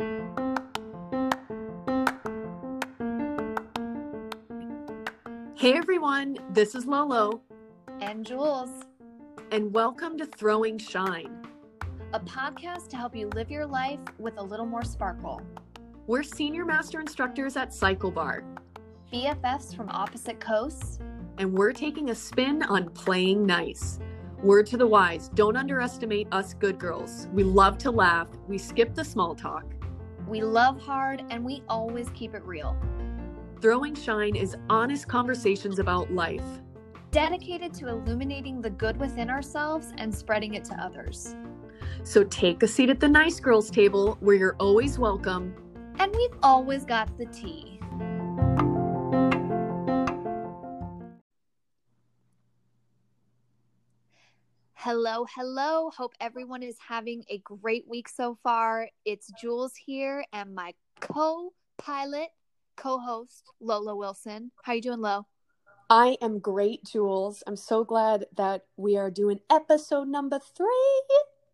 Hey everyone, this is Lolo, and Jules, and welcome to Throwing Shine, a podcast to help you live your life with a little more sparkle. We're senior master instructors at Cycle Bar, BFFs from opposite coasts, and we're taking a spin on playing nice. Word to the wise don't underestimate us good girls. We love to laugh, we skip the small talk. We love hard, and we always keep it real. Throwing Shine is honest conversations about life, dedicated to illuminating the good within ourselves and spreading it to others. So take a seat at the nice girls table where you're always welcome. And we've always got the tea. Hello, hello. Hope everyone is having a great week so far. It's Jules here and my co pilot co-host Lola Wilson. How you doing, Lo? I am great, Jules. I'm so glad that we are doing episode number three.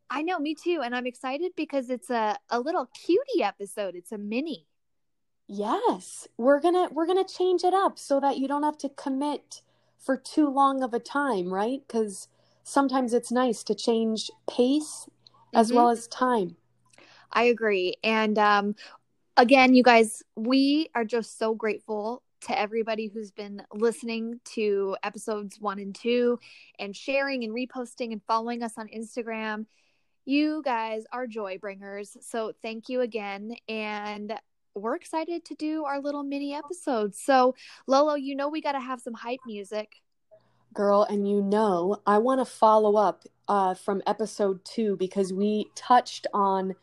I know, me too, and I'm excited because it's a a little cutie episode. It's a mini. Yes, we're gonna we're gonna change it up so that you don't have to commit for too long of a time, right? Because sometimes it's nice to change pace mm-hmm. as well as time. I agree. And um, again, you guys, we are just so grateful to everybody who's been listening to episodes one and two and sharing and reposting and following us on Instagram. You guys are joy bringers. So thank you again. And we're excited to do our little mini episodes. So, Lolo, you know we got to have some hype music. Girl, and you know, I want to follow up uh, from episode two because we touched on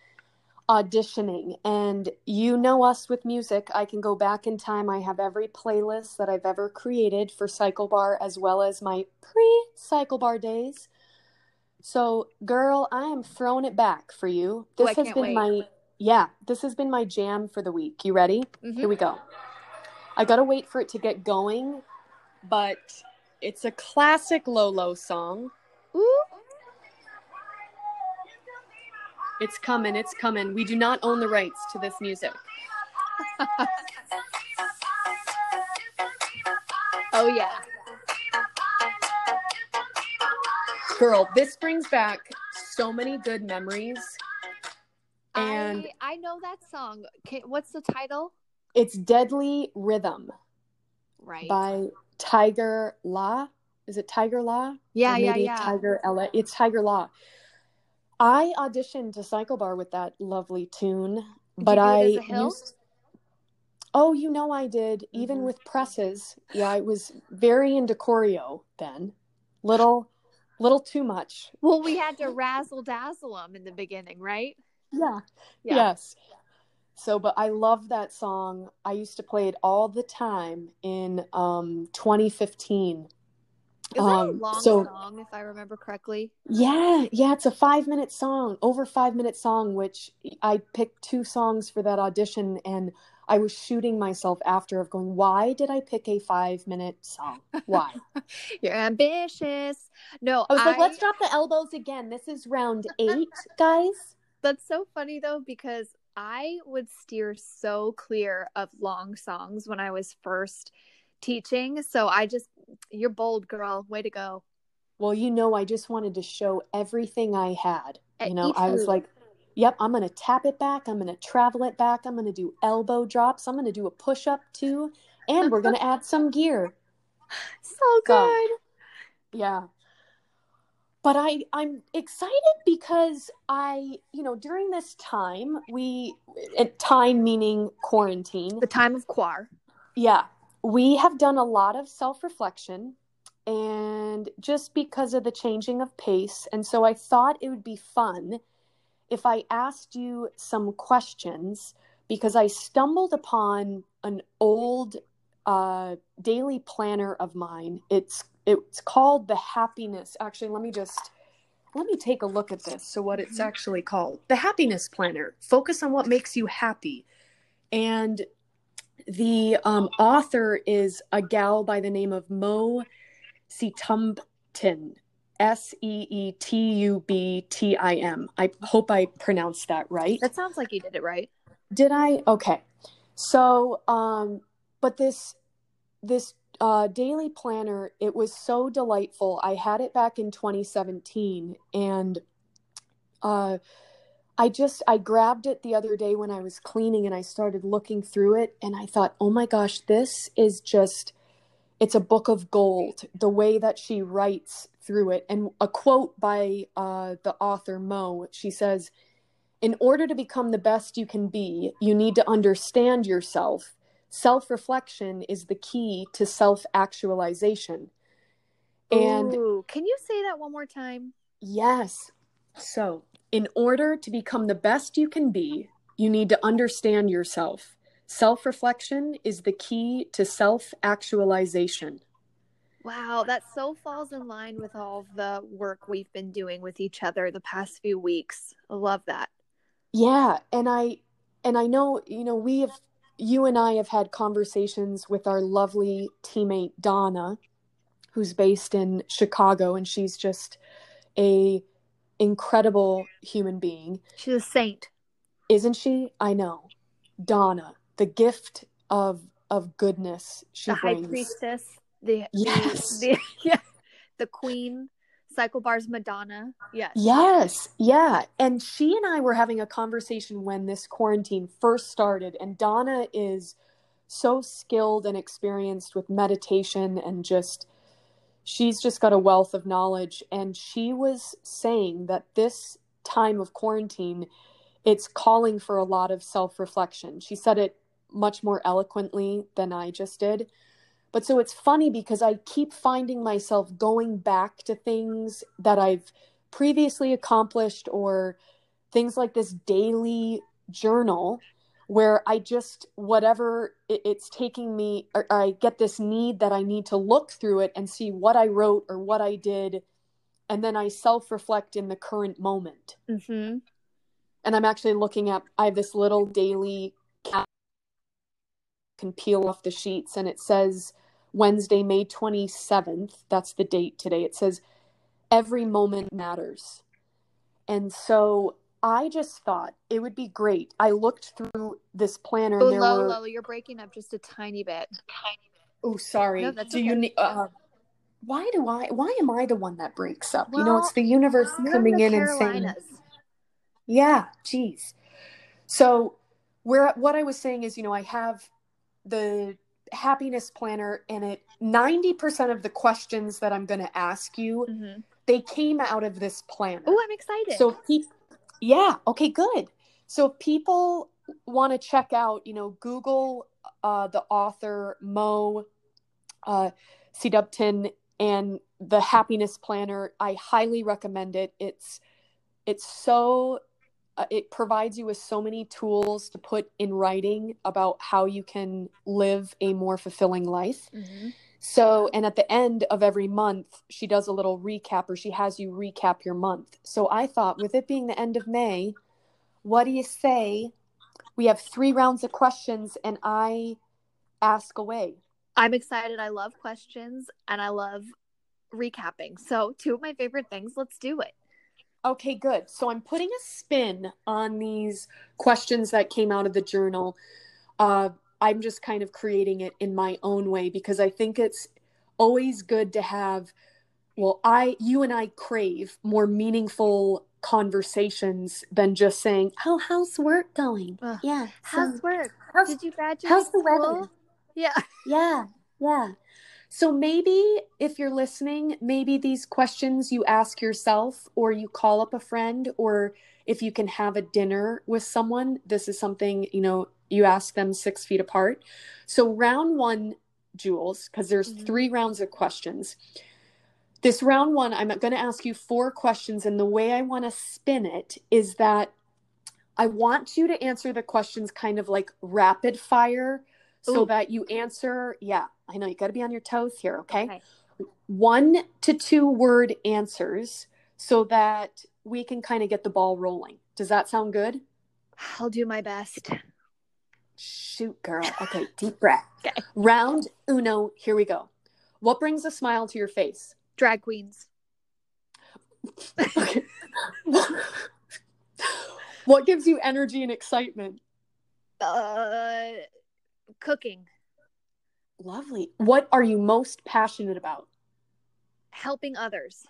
auditioning and you know us with music. I can go back in time. I have every playlist that i've ever created for cycle bar as well as my pre cycle bar days. So girl i am throwing it back for you. This Ooh, has been wait. my yeah this has been my jam for the week. You ready? Mm-hmm. here we go. I gotta wait for it to get going but it's a classic lolo song Ooh. It's coming, it's coming. We do not own the rights to this music. oh, yeah. Girl, this brings back so many good memories. And I, I know that song. what's the title? It's Deadly Rhythm. Right. By Tiger Law. Is it Tiger Law? Yeah, yeah, yeah. Tiger Ella. It's Tiger Law. I auditioned to Cycle Bar with that lovely tune, but I used... Oh, you know I did. Even mm-hmm. with presses, yeah, I was very into choreo then. Little, little too much. Well, we had to razzle dazzle them in the beginning, right? Yeah. yeah. Yes. So, but I love that song. I used to play it all the time in um, 2015 is that um, a long so, song, if I remember correctly? Yeah, yeah, it's a five minute song, over five minute song, which I picked two songs for that audition and I was shooting myself after of going, why did I pick a five minute song? Why? You're ambitious. No, I was I... like, let's drop the elbows again. This is round eight, guys. That's so funny though, because I would steer so clear of long songs when I was first teaching. So I just, you're bold, girl. Way to go. Well, you know, I just wanted to show everything I had. At you know, I was like, yep, I'm going to tap it back. I'm going to travel it back. I'm going to do elbow drops. I'm going to do a push up too. And we're going to add some gear. So good. So, yeah. But I, I'm excited because I, you know, during this time, we, time meaning quarantine. The time of quar. Yeah we have done a lot of self reflection and just because of the changing of pace. And so I thought it would be fun if I asked you some questions because I stumbled upon an old uh, daily planner of mine. It's it's called the happiness. Actually, let me just let me take a look at this. So what it's mm-hmm. actually called, the happiness planner. Focus on what makes you happy. And the um, author is a gal by the name of Mo Seetubtim. S E E T U B T I M. I hope I pronounced that right. That sounds like you did it right. Did I? Okay. So, um, but this this uh, daily planner, it was so delightful. I had it back in 2017, and uh, I just I grabbed it the other day when I was cleaning, and I started looking through it, and I thought, oh my gosh, this is just it's a book of gold. The way that she writes through it, and a quote by uh, the author Mo, she says in order to become the best you can be, you need to understand yourself. Self reflection is the key to self actualization. And Ooh, can you say that one more time? Yes. So, in order to become the best you can be, you need to understand yourself. Self reflection is the key to self actualization. Wow, that so falls in line with all the work we've been doing with each other the past few weeks. I love that. Yeah, and I and I know, you know, we have you and I have had conversations with our lovely teammate Donna, who's based in Chicago and she's just a incredible human being. She's a saint. Isn't she? I know. Donna, the gift of of goodness she the brings. high priestess, the yes. the, the yeah, the queen CycleBar's Madonna. Yes. Yes. Yeah. And she and I were having a conversation when this quarantine first started. And Donna is so skilled and experienced with meditation and just, she's just got a wealth of knowledge. And she was saying that this time of quarantine, it's calling for a lot of self reflection. She said it much more eloquently than I just did. But so it's funny because I keep finding myself going back to things that I've previously accomplished or things like this daily journal where I just, whatever it's taking me, or I get this need that I need to look through it and see what I wrote or what I did. And then I self reflect in the current moment. Mm-hmm. And I'm actually looking at, I have this little daily can peel off the sheets and it says Wednesday, May 27th, that's the date today. It says, Every moment matters. And so I just thought it would be great. I looked through this planner. Oh, Lola, were... Lola, you're breaking up just a tiny bit. Oh, sorry. No, that's do okay. you need? Uh, why do I? Why am I the one that breaks up? Well, you know, it's the universe coming in Carolinas. and saying, "Yeah, geez." So, where what I was saying is, you know, I have the happiness planner and it 90% of the questions that I'm going to ask you mm-hmm. they came out of this planner. Oh, I'm excited. So pe- yeah, okay, good. So people want to check out, you know, Google uh, the author Mo uh, Seetubtim and the happiness planner. I highly recommend it. It's it's so uh, it provides you with so many tools to put in writing about how you can live a more fulfilling life. Mm-hmm. So, and at the end of every month, she does a little recap or she has you recap your month. So I thought, with it being the end of May, what do you say? We have three rounds of questions and I ask away. I'm excited. I love questions and I love recapping. So, two of my favorite things. Let's do it. Okay, good. So I'm putting a spin on these questions that came out of the journal. Uh, I'm just kind of creating it in my own way because I think it's always good to have, well, I, you and I crave more meaningful conversations than just saying, "Oh, how's work going?" Uh, yeah, how's so, work? How's, Did you graduate? How's the school? weather? Yeah, yeah, yeah. So maybe if you're listening, maybe these questions you ask yourself or you call up a friend or if you can have a dinner with someone, this is something, you know, you ask them six feet apart. So round one, Jules, because there's mm-hmm. three rounds of questions. This round one, I'm going to ask you four questions. And the way I want to spin it is that I want you to answer the questions kind of like rapid fire so Ooh. that you answer, yeah, I know you got to be on your toes here, okay? okay? One to two word answers so that we can kind of get the ball rolling. Does that sound good? I'll do my best. Shoot, girl. Okay, deep breath. Okay. Round uno, here we go. What brings a smile to your face? Drag queens. What gives you energy and excitement? Uh, cooking, Lovely. What are you most passionate about? helping others.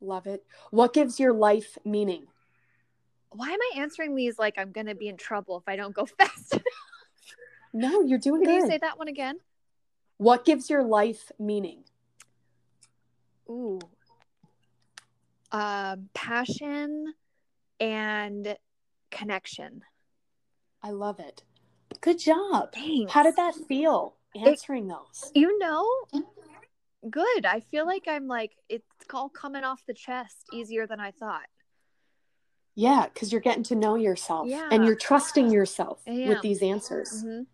Love it. What gives your life meaning? Why am I answering these like I'm gonna be in trouble if I don't go fast? No, you're doing Can good. you say that one again? What gives your life meaning? Ooh. Um, passion and connection. I love it. Good job. Thanks. How did that feel answering those? You know, good. I feel like I'm like it's all coming off the chest easier than I thought. Yeah, because you're getting to know yourself Yeah. and you're trusting yourself with these answers. Mhm.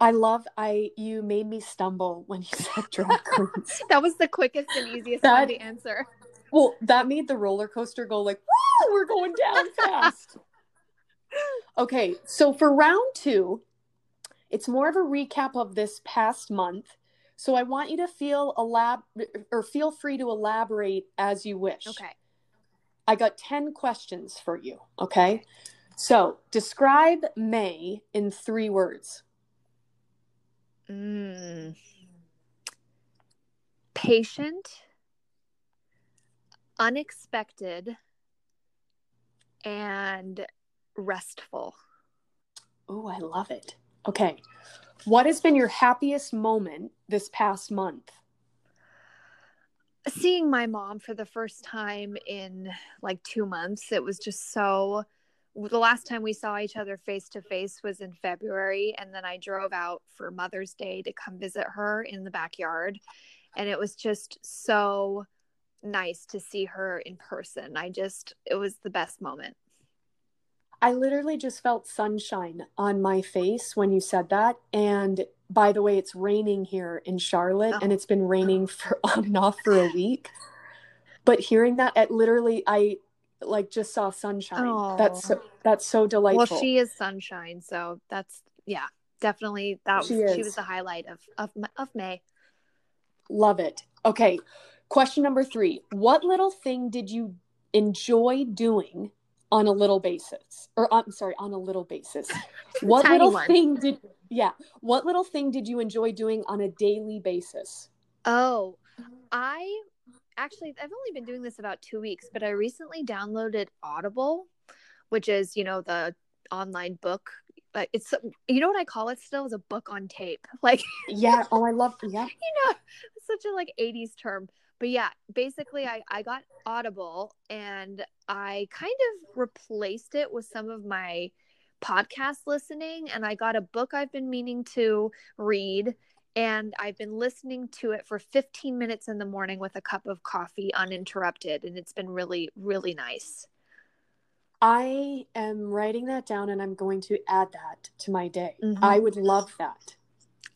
I love I you made me stumble when you said drag queens. That was the quickest and easiest That- to answer. well, that made the roller coaster go like, woo, we're going down fast. okay, so for round two, it's more of a recap of this past month. So I want you to feel elab or feel free to elaborate as you wish. Okay. I got 10 questions for you. Okay. So describe May in three words. Mm. Patient, unexpected, and restful. Oh, I love it. Okay. What has been your happiest moment this past month? Seeing my mom for the first time in like two months, it was just so. The last time we saw each other face to face was in February, and then I drove out for Mother's Day to come visit her in the backyard. And it was just so nice to see her in person. I just, it was the best moment. I literally just felt sunshine on my face when you said that. And by the way, it's raining here in Charlotte and Oh. it's been oh. raining for on and off for a week. But hearing that, it literally, I like just saw sunshine. That's so, that's so delightful. Well, she is sunshine, so that's yeah, definitely that was She she, was the highlight of of of May. Love it. Okay. Question number three. What little thing did you enjoy doing on a little basis? Or I'm sorry, on a little basis. What Tiny little one. thing did yeah. What little thing did you enjoy doing on a daily basis? Oh, I actually I've only been doing this about two weeks, but I recently downloaded Audible, which is you know the online book. But it's you know what I call it still is a book on tape. Like Yeah. Oh, I love yeah. you know such a like 80s term but yeah basically i i got audible and i kind of replaced it with some of my podcast listening and i got a book i've been meaning to read and i've been listening to it for 15 minutes in the morning with a cup of coffee uninterrupted and it's been really really nice I am writing that down and I'm going to add that to my day. Mhm. I would love that.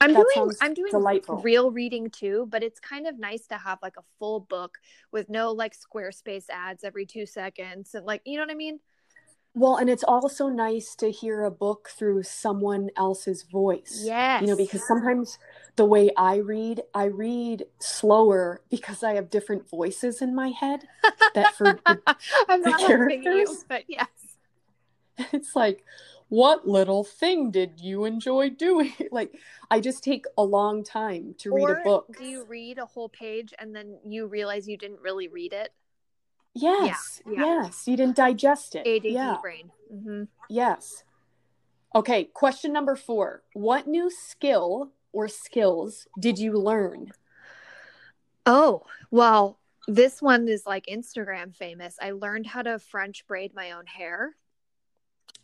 I'm That doing i'm doing delightful. real reading too but it's kind of nice to have like a full book with no like squarespace ads every two seconds and like you know what i mean Well, and it's also nice to hear a book through someone else's voice. Yes. You know, because sometimes the way I read, I read slower because I have different voices in my head that for I'm the not helping you, characters? but yes. it's like what little thing did you enjoy doing? like I just take a long time to read or a book. do you read a whole page and then you realize you didn't really read it? Yes. yeah. Yes, you didn't digest it. ADD yeah. brain. hmm Yes. Okay, question number 4. What new skill or skills did you learn? Oh, well, this one is like Instagram famous. I learned how to French braid my own hair.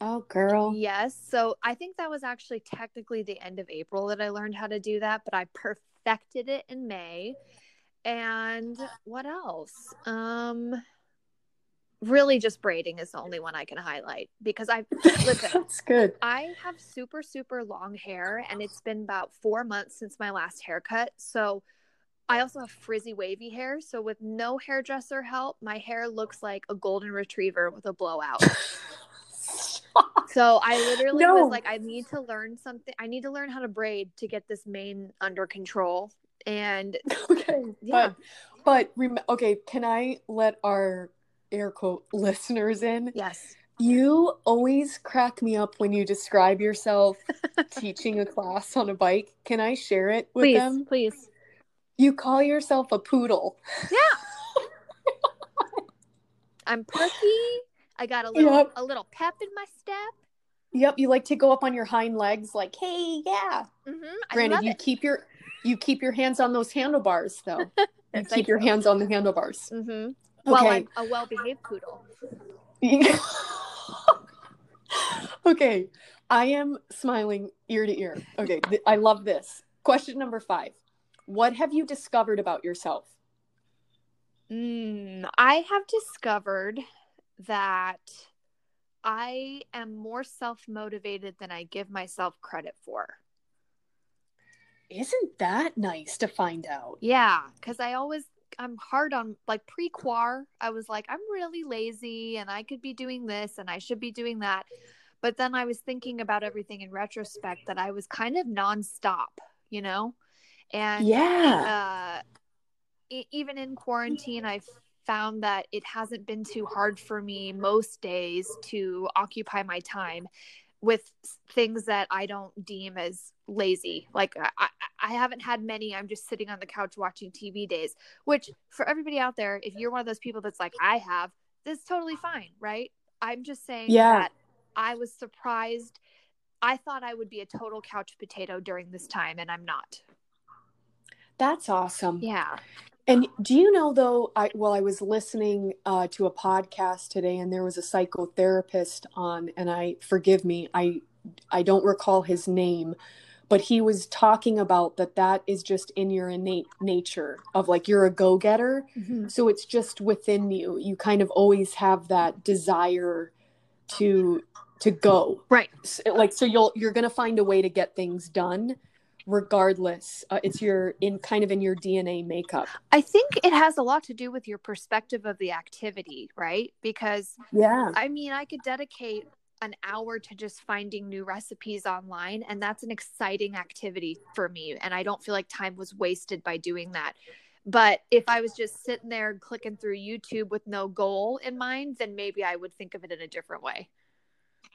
Oh, girl. Yes. So I think that was actually technically the end of April that I learned how to do that, but I perfected it in May. And what else? Um really just braiding is the only one I can highlight because I listen, That's good. I have super super long hair and it's been about 4 months since my last haircut. So I also have frizzy wavy hair, so with no hairdresser help, my hair looks like a golden retriever with a blowout. So I literally No. was like, I need to learn something. I need to learn how to braid to get this mane under control. And Okay. Yeah. But but rem- okay, can I let our air quote listeners in? yes, You always crack me up when you describe yourself teaching a class on a bike. Can I share it with please, them? please. You call yourself a poodle. Yeah. I'm perky. I got a little Yep. a little pep in my step. Yep, you like to go up on your hind legs like, "Hey, yeah." hmm I Granted, love you it. keep your you keep your hands on those handlebars though. You keep your hands on the handlebars. hmm Well, Okay. I'm a well-behaved poodle. okay, I am smiling ear to ear. Okay, th- I love this. Question number five What have you discovered about yourself? Mm, I have discovered that I am more self-motivated than I give myself credit for. Isn't that nice to find out? Yeah, because I always I'm hard on like pre-quar. I was like, I'm really lazy and I could be doing this and I should be doing that. But then I was thinking about everything in retrospect that I was kind of nonstop, you know? And Yeah. uh, e- even in quarantine, I've found that it hasn't been too hard for me most days to occupy my time with things that I don't deem as lazy. Like I, I, haven't had many. I'm just sitting on the couch watching TV days. Which for everybody out there, if you're one of those people that's like I have, that's totally fine, right? I'm just saying Yeah. that I was surprised. I thought I would be a total couch potato during this time, and I'm not. That's awesome. Yeah. And do you know though, I well, I was listening uh, to a podcast today, and there was a psychotherapist on, and I forgive me, I I don't recall his name, but he was talking about that that is just in your innate nature of like you're a go getter, so it's just within you. You kind of always have that desire to to go, Right. S- like so you'll you're gonna find a way to get things done regardless uh, it's your in kind of in your dna makeup I think it has a lot to do with your perspective of the activity, right? Because yeah I mean, I could dedicate an hour to just finding new recipes online, and that's an exciting activity for me. And I don't feel like time was wasted by doing that. But if I was just sitting there clicking through YouTube with no goal in mind, then maybe I would think of it in a different way.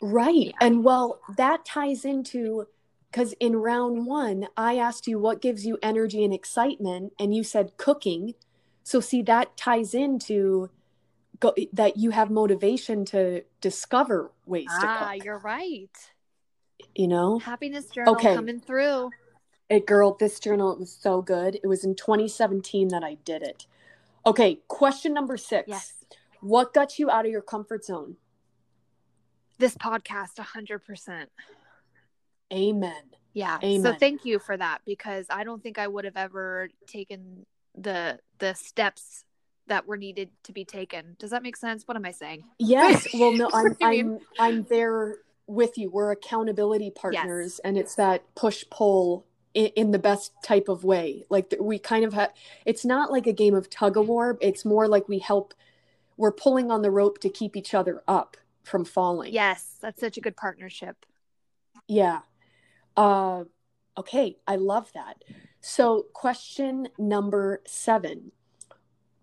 right Yeah. and well that ties into because in round one i asked you what gives you energy and excitement and you said cooking so see that ties into go, that you have motivation to discover ways Ah, to cook you're right. you know Happiness journal Okay. coming through. It, girl, this journal it was so good. It was in 2017 that I did it. Okay, question number six. Yes. What got you out of your comfort zone? This podcast, 100%. Amen. Yeah. So thank you for that because I don't think I would have ever taken the the steps that were needed to be taken. Does that make sense? What am I saying? Yes. Well, no, I'm What do you mean? I'm I'm there with you. We're accountability partners, and it's that push pull in, in the best type of way. Like we kind of have. It's not like a game of tug of war. It's more like we help. We're pulling on the rope to keep each other up from falling. Yes, that's such a good partnership. Yeah. Uh, okay, I love that. So, question number seven.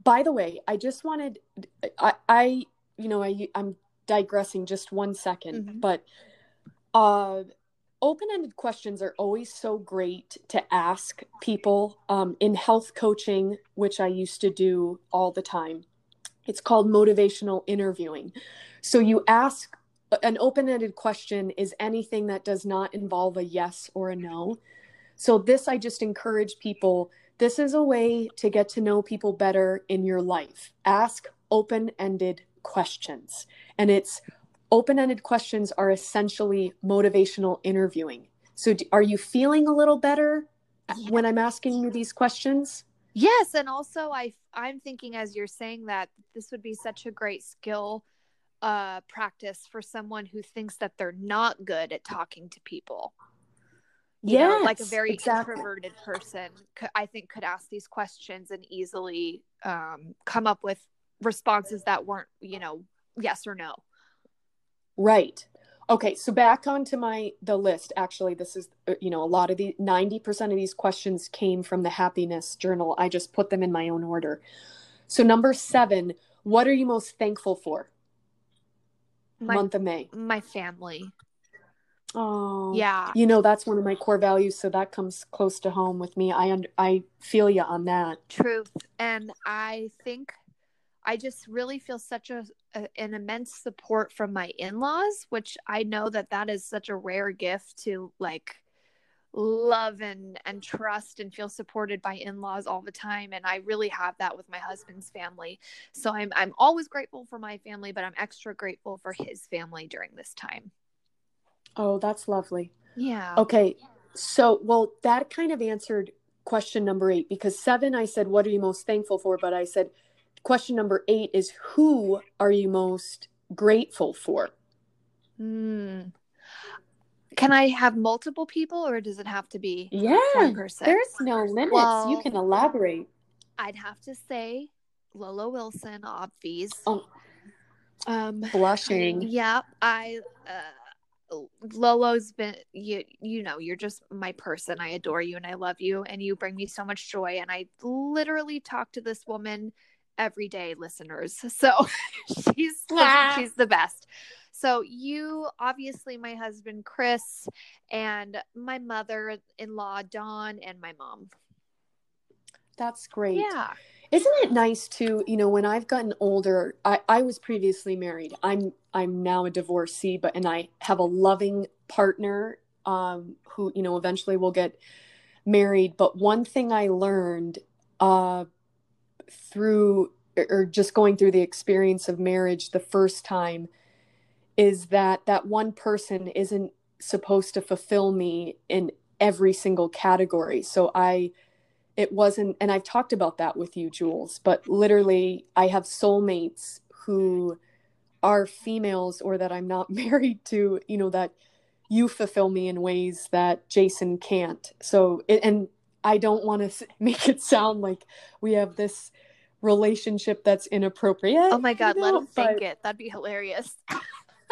By the way, I just wanted, I, I you know, I, I'm digressing just one second, Mhm. but uh, open-ended questions are always so great to ask people um, in health coaching, which I used to do all the time. It's called motivational interviewing. So you ask an open-ended question is anything that does not involve a yes or a no. So this I just encourage people this is a way to get to know people better in your life. Ask open-ended questions. And it's open-ended questions are essentially motivational interviewing. So d- are you feeling a little better when I'm asking you these questions? Yes, and also I I'm thinking as you're saying that this would be such a great skill uh practice for someone who thinks that they're not good at talking to people. Yeah, like a very exactly. introverted person could, I think could ask these questions and easily um come up with responses that weren't, you know, yes or no. Right. Okay, so back onto my the list. Actually, this is uh, you know a lot of the ninety percent of these questions came from the happiness journal. I just put them in my own order. So number seven, what are you most thankful for? My, Month of May. my family. Oh, Yeah. You know that's one of my core values, so that comes close to home with me. I under, I feel you on that. Truth. And I think I just really feel such a, a an immense support from my in-laws, which I know that that is such a rare gift to like love and and trust and feel supported by in-laws all the time and I really have that with my husband's family. So I'm I'm always grateful for my family, but I'm extra grateful for his family during this time. Oh, that's lovely. Yeah. Okay, so well that kind of answered question number eight because seven I said what are you most thankful for, but I said question number eight is who are you most grateful for? Hmm. Can I have multiple people or does it have to be Yeah, one person? there's no limits. you can elaborate. I'd have to say Lolo Wilson, obvies. Oh. Um, Blushing. yeah, I uh, Lolo's been you. You know, you're just my person. I adore you and I love you, and you bring me so much joy. And I literally talk to this woman every day, listeners. So she's she's the best. So you, obviously, my husband Chris, and my mother-in-law Dawn, and my mom. That's great. Yeah. Isn't it nice to, you know, when I've gotten older, I, I was previously married. I'm I'm now a divorcee, but and I have a loving partner um who, you know, eventually will get married. But one thing I learned uh through or just going through the experience of marriage the first time is that that one person isn't supposed to fulfill me in every single category. So I it wasn't and i've talked about that with you jules but literally i have soulmates who are females or that i'm not married to you know that you fulfill me in ways that jason can't so and i don't want to make it sound like we have this relationship that's inappropriate Oh my God, you let know, him think it. That'd be hilarious.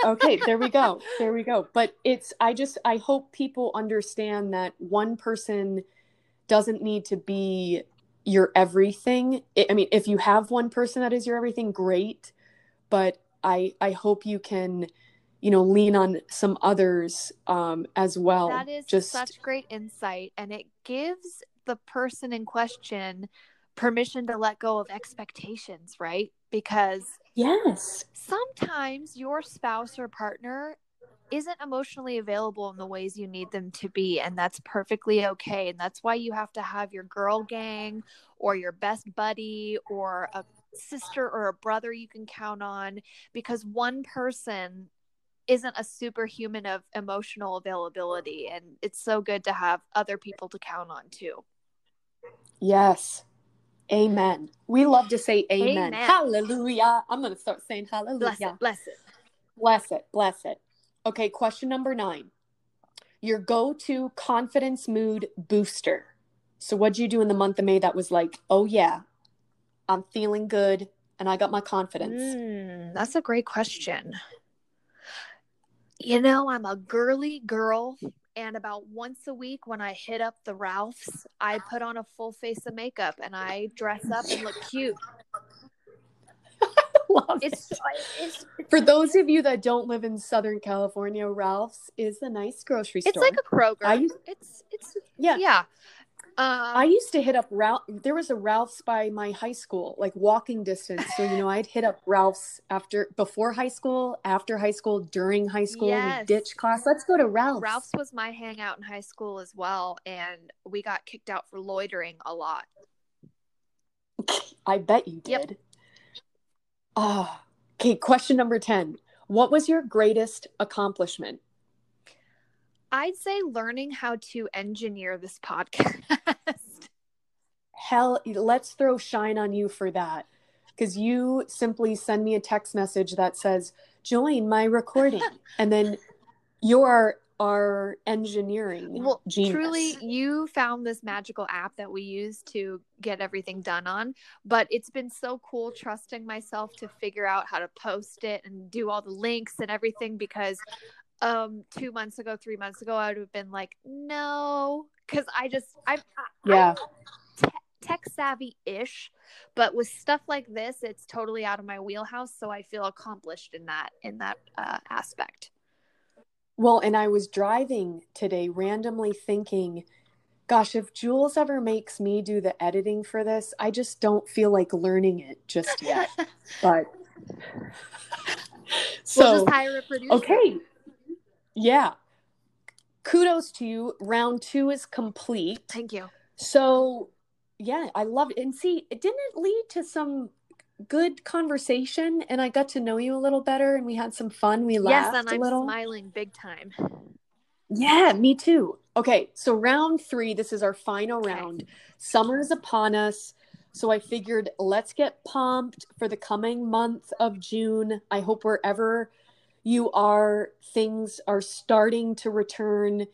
okay there we go there we go but it's i just i hope people understand that one person doesn't need to be your everything I- mean if you have one person that is your everything great but i i hope you can you know lean on some others um as well that is just such great insight. And it gives the person in question permission to let go of expectations, right? Because yes. sometimes your spouse or partner isn't emotionally available in the ways you need them to be and that's perfectly okay and that's why you have to have your girl gang or your best buddy or a sister or a brother you can count on because one person isn't a superhuman of emotional availability and it's so good to have other people to count on too. Yes amen we love to say amen, Amen. hallelujah i'm gonna start saying hallelujah bless it bless it Bless it. Bless it. Okay, question number nine. Your go to confidence mood booster. So, what'd you do in the month of May that was like, oh, yeah, I'm feeling good and I got my confidence? Mm, that's a great question. You know, I'm a girly girl, and about once a week when I hit up the Ralphs, I put on a full face of makeup and I dress up and look cute. Love It's, it. it's For those of you that don't live in Southern California, Ralph's is a nice grocery it's store. It's like a Kroger. I it's it's yeah. yeah. Um, I used to hit up Ralph. There was a Ralph's by my high school, like walking distance. So you know, I'd hit up Ralph's after, before high school, after high school, during high school. Yes. We ditch class. Let's go to Ralph's. Ralph's was my hangout in high school as well, and we got kicked out for loitering a lot. I bet you Yep. did. Ah, okay. Question number ten. What was your greatest accomplishment? I'd say learning how to engineer this podcast. Hell, let's throw shine on you for that, because you simply send me a text message that says "join my recording," and then you're our engineering well, genius. truly, you found this magical app that we use to get everything done on. But it's been so cool trusting myself to figure out how to post it and do all the links and everything because um two months ago, three months ago, I would have been like, no, because I just i'm Yeah. I'm te- tech savvy ish, but with stuff like this, it's totally out of my wheelhouse. So I feel accomplished in that in that uh, aspect. Well, and I was driving today randomly thinking, gosh, if Jules ever makes me do the editing for this, I just don't feel like learning it just yet. but so we'll just hire a producer. okay. Yeah. Kudos to you. Round 2 is complete. Thank you. So, yeah, I love it. And see, it didn't lead to some good conversation and I got to know you a little better and we had some fun. We laughed Yes, and a I'm little. smiling big time. Yeah, me too. Okay, so round three, this is our final Okay. round. is upon us. So I figured let's get pumped for the coming month of June. I hope wherever you are, things are starting to return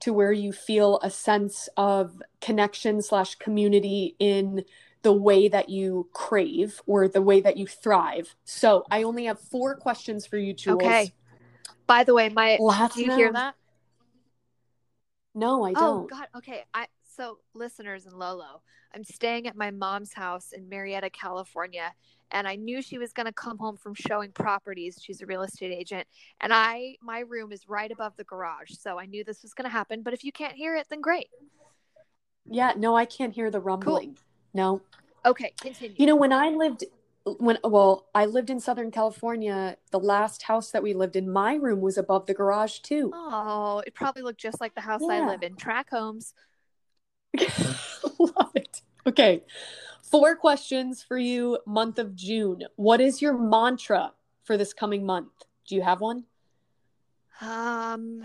to where you feel a sense of connection slash community in the way that you crave or the way that you thrive. So I only have four questions for you, Jules. Okay. By the way, my Let's do you hear that? No, I Oh don't. Oh God. Okay. I so listeners in Lolo, I'm staying at my mom's house in Murrieta, California, and I knew she was going to come home from showing properties. She's a real estate agent, and I my room is right above the garage, so I knew this was going to happen. But if you can't hear it, then great. Yeah, no, I can't hear the rumbling. No. Okay, continue. You know, when I lived when well, I lived in Southern California, the last house that we lived in, my room was above the garage too. oh, it probably looked just like the house I live in. Track homes. Love it. Okay. Four questions for you month of June. What is your mantra for this coming month? Do you have one? Um,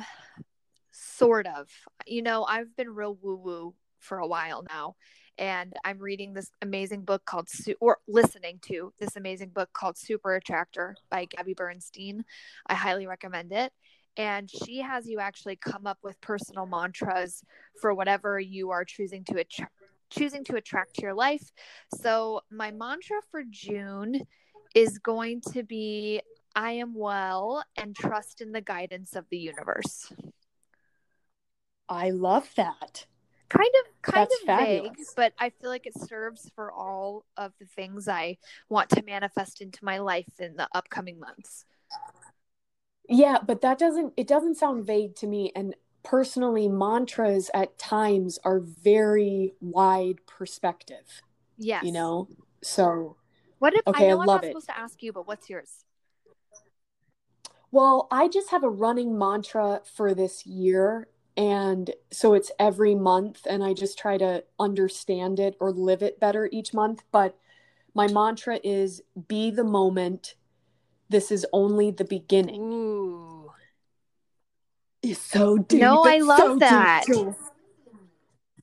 sort of. You know, I've been real woo woo for a while now, and I'm reading this amazing book called or listening to this amazing book called Super Attractor by Gabby Bernstein. I highly recommend it. And she has you actually come up with personal mantras for whatever you are choosing to attract choosing to attract to your life. So my mantra for June is going to be I am well and trust in the guidance of the universe. I love that. Kind of kind That's of vague, but I feel like it serves for all of the things I want to manifest into my life in the upcoming months. Yeah, but that doesn't it doesn't sound vague to me and personally mantras at times are very wide perspective, Yes. you know? So What if Okay, I I know I'm love not it. supposed to ask you, but what's yours? Well, I just have a running mantra for this year. And so it's every month, and I just try to understand it or live it better each month. But my mantra is be the moment. This is only the beginning. Ooh. It's so deep. No, I love so that. Jules.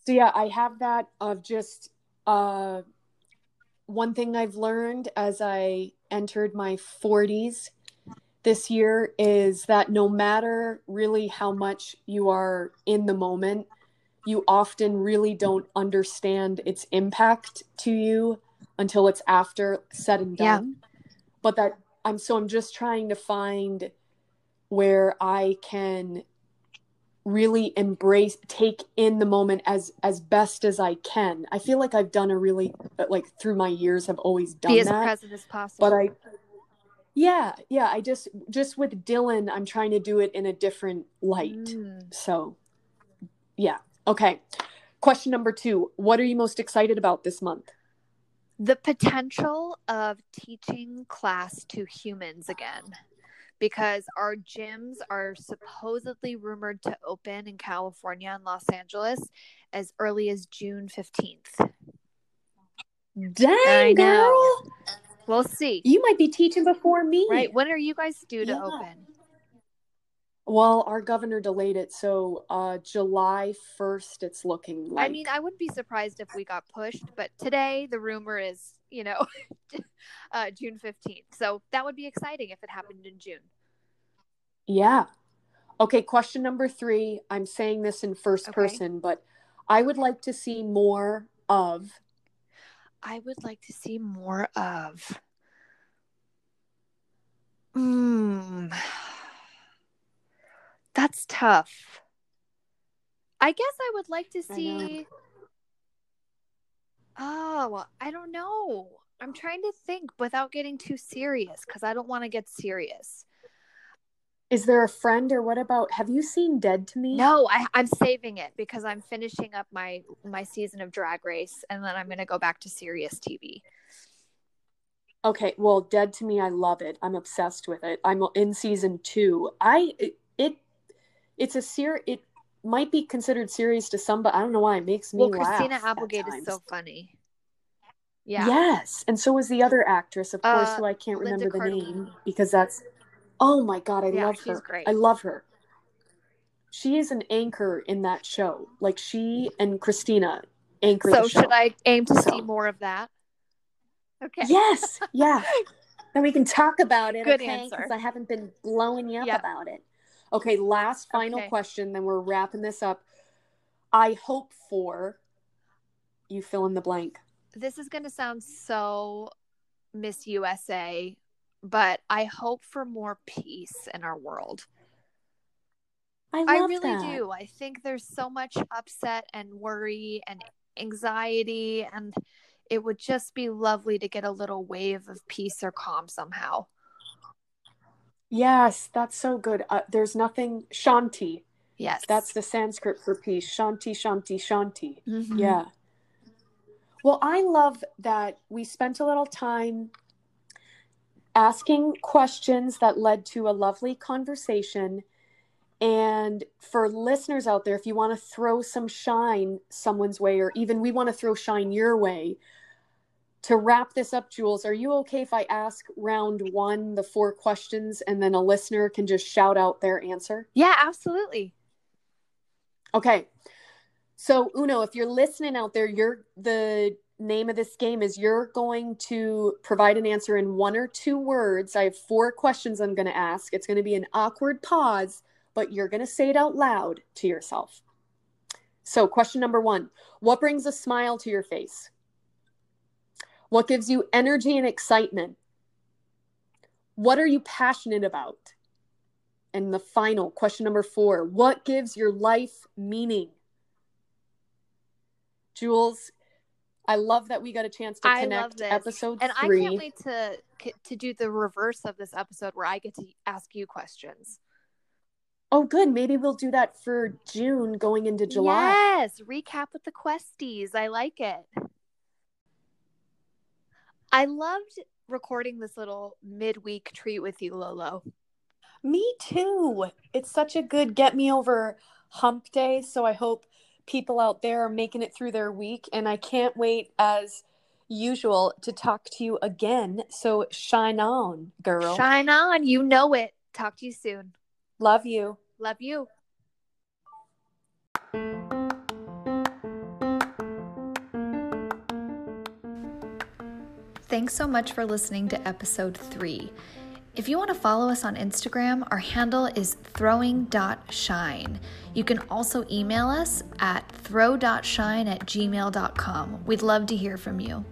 So yeah, I have that of just uh one thing I've learned as I entered my 40s this year is that no matter really how much you are in the moment, you often really don't understand its impact to you until it's after said and Yeah. done. But that I'm so I'm just trying to find where I can really embrace take in the moment as as best as I can. I feel like I've done a really like through my years have always done Be as that present as possible. but I yeah, yeah, I just just with Dylan, I'm trying to do it in a different light. Mm. So, yeah. Okay. Question number 2. What are you most excited about this month? The potential of teaching class to humans again because our gyms are supposedly rumored to open in California and Los Angeles as early as June 15th. Dang, girl. We'll see. You might be teaching before me. Right. When are you guys due to Yeah. open? Well, our governor delayed it, so uh July 1st it's looking like. I mean, I wouldn't be surprised if we got pushed, but today the rumor is, you know, uh, June 15th. So that would be exciting if it happened in June. Yeah. Okay, question number 3. I'm saying this in first Okay. person, but I would like to see more of I would like to see more of. Mm. That's tough. I guess I would like to see. Oh, I don't know. I'm trying to think without getting too serious because I don't want to get serious. Is there a friend or what about have you seen Dead to Me? No, I, I'm saving it because I'm finishing up my my season of Drag Race, and then I'm gonna go back to serious TV. Okay, well, Dead to Me, I love it. I'm obsessed with it. I'm in season two. I it's a ser it might be considered serious to some, but I don't know why it makes me Well. Christina at Applegate is so funny. Yeah. Yes, and so is the other actress, of course, Uh, who I can't Linda remember the name because that's. Oh my god, I Yeah, love she's her. great. I love her. She is an anchor in that show. Like she and Christina anchor So the show. should I aim to see more of that? Okay. Yes, yeah. then we can talk about it. Good okay? answer. Because I haven't been blowing you up Yep. about it. Okay, last final Okay. question. Then we're wrapping this up. I hope for you fill in the blank. This is gonna sound so Miss USA, but I hope for more peace in our world. I I really that. do. I think there's so much upset and worry and anxiety, and it would just be lovely to get a little wave of peace or calm somehow. Yes, that's so good. Uh, there's nothing Shanti. Yes. That's the Sanskrit for peace. Shanti, Shanti, Shanti. Mhm. Yeah. Well, I love that we spent a little time asking questions that led to a lovely conversation. And for listeners out there, if you want to throw some shine someone's way, or even we want to throw shine your way, to wrap this up, Jules, are you okay if I ask round one, the four questions, and then a listener can just shout out their answer? Yeah, absolutely. Okay. So Uno, if you're listening out there, you're the name of this game is you're going to provide an answer in one or two words. I have four questions I'm going to ask. It's going to be an awkward pause, but you're going to say it out loud to yourself. So, question number 1, what brings a smile to your face? What gives you energy and excitement? What are you passionate about? And the final question number four what gives your life meaning? Jules, I love that we got a chance to connect episode And I can't wait to to do the reverse of this episode where I get to ask you questions. oh, good. Maybe we'll do that for June going into July. Yes, recap with the questies. I like it. I loved recording this little midweek treat with you, Lolo. Me too. It's such a good get me over hump day. So I hope people out there are making it through their week. And I can't wait, as usual, to talk to you again. So shine on, girl. Shine on, you know it. Talk to you soon. Love you. Love you. Thanks so much for listening to episode three. If you want to follow us on Instagram, our handle is throwing.shine. You can also email us at throw.shine at gmail.com. We'd love to hear from you.